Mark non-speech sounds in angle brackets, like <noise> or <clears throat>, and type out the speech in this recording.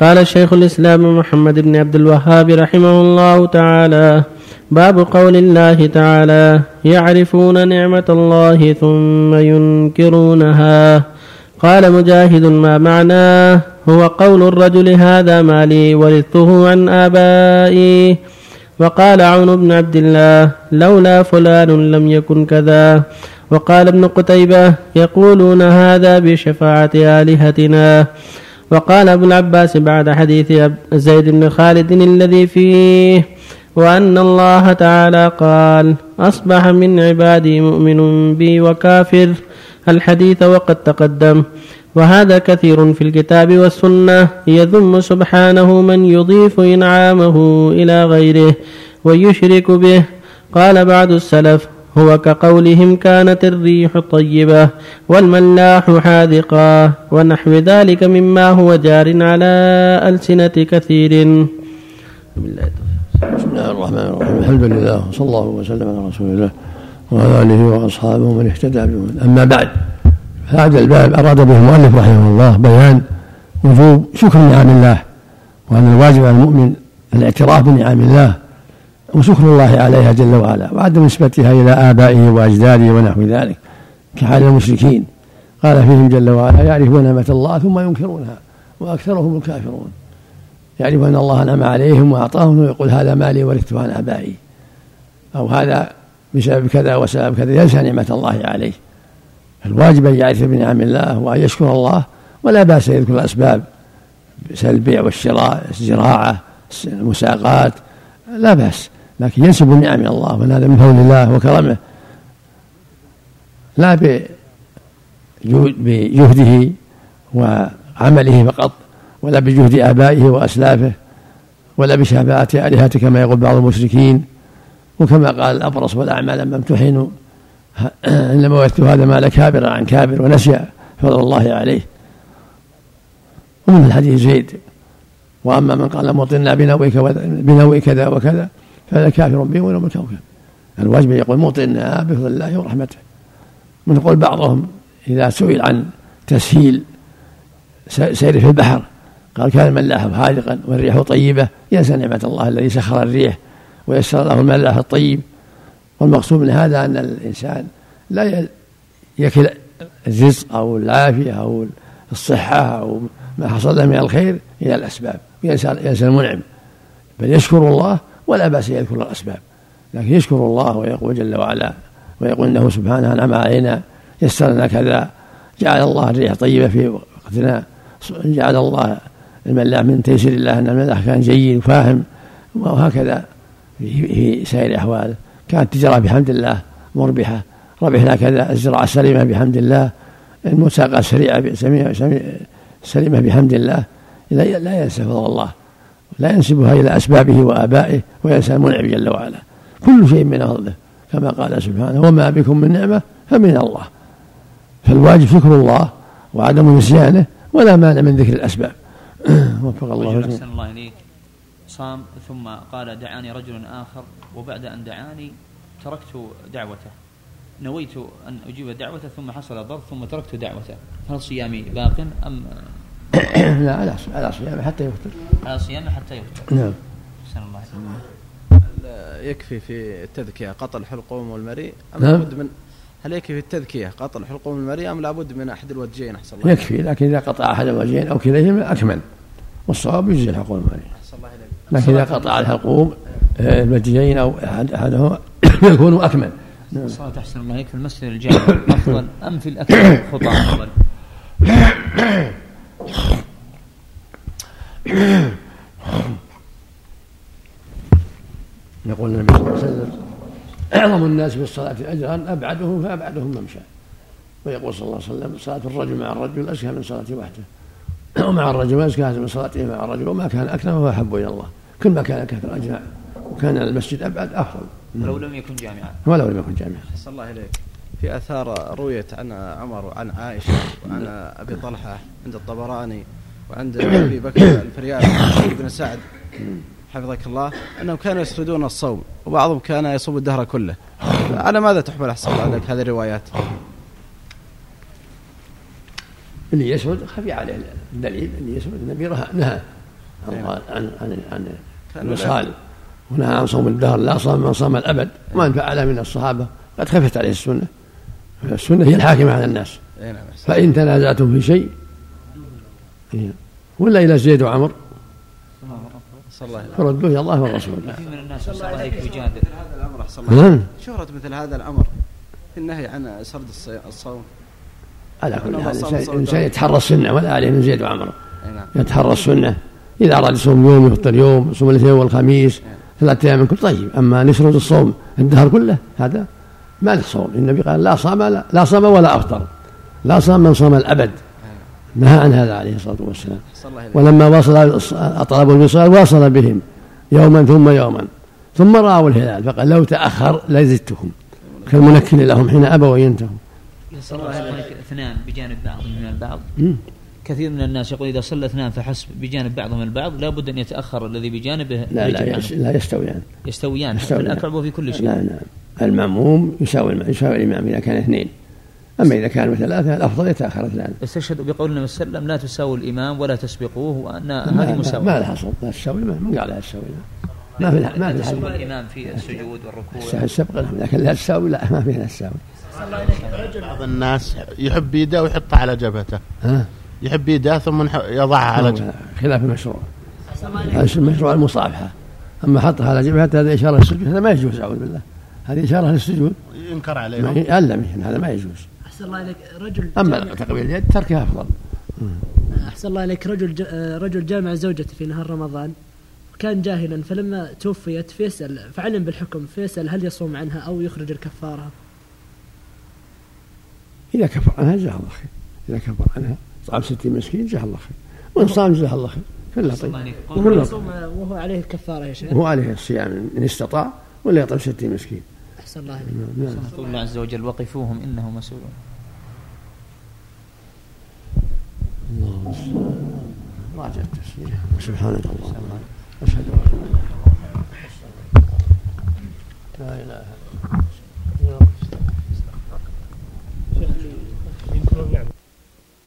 قال شيخ الإسلام محمد بن عبد الوهاب رحمه الله تعالى باب قول الله تعالى يعرفون نعمة الله ثم ينكرونها. قال مجاهد ما معناه هو قول الرجل هذا مالي ورثته عن آبائي. وقال عون بن عبد الله لولا فلان لم يكن كذا. وقال ابن قتيبة يقولون هذا بشفاعة آلهتنا. وقال أبو العباس بعد حديث زيد بن خالد الذي فيه وأن الله تعالى قال أصبح من عبادي مؤمن بي وكافر الحديث وقد تقدم. وهذا كثير في الكتاب والسنة يذم سبحانه من يضيف إنعامه إلى غيره ويشرك به. قال بعض السلف هو كقولهم كانت الريح طيبة والملاح حاذقا ونحو ذلك مما هو جار على ألسنة كثير. بسم الله الرحمن الرحيم. الحمد لله وصلى الله وسلم على رسول الله وعلى آله وأصحابه ومن اهتدى بهم أما بعد هذا الباب أراد به المؤلف رحمه الله بيان وجوب شكر نعم الله وأن الواجب على المؤمن الاعتراف بنعم الله وشكر الله عليها جل وعلا. وعدم نسبتها إلى آبائه وأجداده ونحو ذلك كحال المشركين. قال فيهم جل وعلا يعرفون نعمة الله ثم ينكرونها وأكثرهم الكافرون. يعرف أن الله أنعم عليهم وأعطاهم ويقول هذا مالي ورثته عن آبائي. أو هذا بسبب كذا وسبب كذا ينسى نعمة الله عليه. الواجب أن يعرف بنعم الله وأن يشكر الله ولا بأس يذكر الأسباب البيع والشراء الزراعة المساقات لا بأس. لكن ينسب النعم إلى الله وان هذا من فضل الله وكرمه. لا بجهده وعمله فقط ولا بجهد آبائه وأسلافه ولا بشفاعة آلهته كما يقول بعض المشركين. وكما قال الأبرص والأعمى لما امتحنوا <clears throat> إنما وجدت هذا مال كابر عن كابر ونسي فضل الله عليه. ومن الحديث زيد وأما من قال مطرنا بنوء كذا وكذا. فهذا كافر به ولو الكوكب الواجب يقول مطرنا بفضل الله ورحمته. من يقول بعضهم إذا سئل عن تسهيل سير في البحر قال كان الملاح حاذقا والريح طيبة ينسى نعمة الله الذي سخر الريح ويسر له الملاح الطيب والمقصود من هذا أن الإنسان لا يكل الرزق أو العافية أو الصحة أو ما حصل له من الخير إلى الأسباب. ينسى ينسى المنعم. بل يشكر الله ولا بأس يذكر الأسباب. لكن يشكر الله ويقول جل وعلا ويقول إنه سبحانه أنعم علينا يسر لنا كذا جعل الله الريح طيبة في وقتنا جعل الله الملاح من تيسير الله أن الملاح كان جيد وفاهم وهكذا في سائر الأحوال. كانت التجارة بحمد الله مربحة ربحنا كذا الزراعة سليمة بحمد الله المساقة سريعة سليمة بحمد الله لا ينسى فضل الله. لا ينسبها إلى أسبابه وآبائه وينسى المنعم جل وعلا. كل شيء من فضله كما قال سبحانه وما بكم من نعمة فمن الله. فالواجب شكر الله وعدم نسيانه ولا مانع من ذكر الأسباب. <clears throat> وفق الله أحسن الله إليك. صام ثم قال دعاني رجل آخر. وبعد أن دعاني تركت دعوته. نويت أن أجيب دعوته ثم حصل ضر ثم تركت دعوته. هل صيامي باق أم <coughs> لا على على صيامه حتى يفطر. على صيامه حتى يفطر. نعم. أحسن الله يكفي في التذكية قطع الحلقوم والمريء؟ أم نعم. لابد من هل يكفي في التذكية قطع الحلقوم والمريء أم لابد من أحد الوجهين؟ أحسن الله يكفي لكن إذا قطع أحد الوجهين أو كليهما أكمل. والصواب يجزي الحلقوم والمريء. لكن إذا قطع الحلقوم آه، الوجهين أو أحد أحدهما <coughs> يكون أكمل. نعم. الصلاة أحسن الله إليك في المسجد الجامع. أفضل أم في الأكل خطأ. أفضل <coughs> يقول النبي صلى الله عليه وسلم أعظم الناس في الصلاة أجرا أبعدهم؟ فأبعدهم ممشى ويقول صلى الله عليه وسلم صلاة الرجل مع الرجل أزكى من صلاته وحده. <clears throat> ومع الرجل أزكى من صلاته مع الرجل. وما كان أكرم فهو أحب إلى الله. كل ما كان كثر أجمع. وكان المسجد أبعد أفضل. ولو لم يكن جامعا. ولو لم يكن جامعا. أحسن الله إليك. في آثار رويت عن عمر وعن عائشة وعن أبي طلحة عند الطبراني وعند أبي بكر الفريابي بن سعد حفظك الله أنهم كانوا يسردون الصوم وبعضهم كان يصوم الدهر كله. على ماذا تحمل احسن عليك هذه الروايات؟ اللي يسرد خفي عليه الدليل اللي يسرد النبي نهى عن عن عن, عن الوصال ونهى عن صوم الدهر لا صام من صام الأبد. ومن فعل من الصحابة. قد خفت عليه السنة. السنة هي الحاكمة على الناس. نعم، فإن تنازعتم في شيء ولا إلى زيد وعمر؟ فردوه إلى الله والرسول كثير من الناس صلى الله عليك يجادل هذا الأمر احسن الله نعم. شهرة مثل هذا الأمر؟ في النهي عن سرد الصوم. على كل حال الانسان يتحرى السنة ولا عليه من زيد وعمر. نعم. يتحرى السنة. إذا أراد يصوم يوم يفطر يوم يصوم الاثنين والخميس نعم. ثلاثة أيام من كل طيب أما نسرد الصوم الدهر كله هذا ما له صوم. النبي قال لا صام لا, لا صام ولا أفطر. لا صام من صام الأبد. نهى عن هذا عليه الصلاة والسلام. ولما وصل طلبوا الوصال واصل بهم يوما ثم يوما. ثم رأوا الهلال فقال لو تأخر لزدتهم. كالمنكل لهم حين أبوا أن ينتهوا اثنان بجانب بعض من البعض. كثير من الناس يقول إذا صلى اثنان فحسب بجانب بعضهم البعض لابد أن يتأخر الذي بجانبه لا لا, لا يستويان. يستويان. في الاكل وفي كل شيء. لا لا. المأموم يساوي يساوي الإمام إذا كان اثنين. أما إذا كانوا ثلاثة الأفضل يتأخر اثنان. استشهد بقول النبي صلى الله عليه وسلم لا تساووا الإمام ولا تسبقوه وأن هذه مساواة. ما لها صوت لا تساوي من قال لا تساوي ما في ما في الإمام في السجود والركوع. السبق لكن لا تساوي لا ما في لا تساوي. بعض الناس يحب يده ويحطها على جبهته. ها؟ يحب يده ثم يضعها على جبهته. خلاف المشروع. المشروع المصافحة. أما حطها على جبهته هذا إشارة للسجود هذا ما يجوز أعوذ بالله. هذه إشارة للسجود. ينكر عليهم. يعلم هذا ما يجوز. أحسن الله عليك رجل أما تقبيل اليد تركها أفضل. أحسن الله عليك رجل رجل جامع زوجته في نهار رمضان كان جاهلا فلما توفيت فيسأل فعلم بالحكم فيسأل هل يصوم عنها أو يخرج الكفارة؟ إذا كفر عنها جزاه الله خير. إذا كفر عنها طعام ستين مسكين جزاه الله خير. وإن صام جزاه الله خير. كله طيب. وهو عليه الكفارة يا شيخ. وهو عليه الصيام إن استطاع ولا يطعم ستين مسكين. أحسن الله نعم. يقول الله عز وجل وقفوهم إنهم مسؤولون الله راجع التسبيح سبحانك اللهم أشهد أن لا إله إلا أنت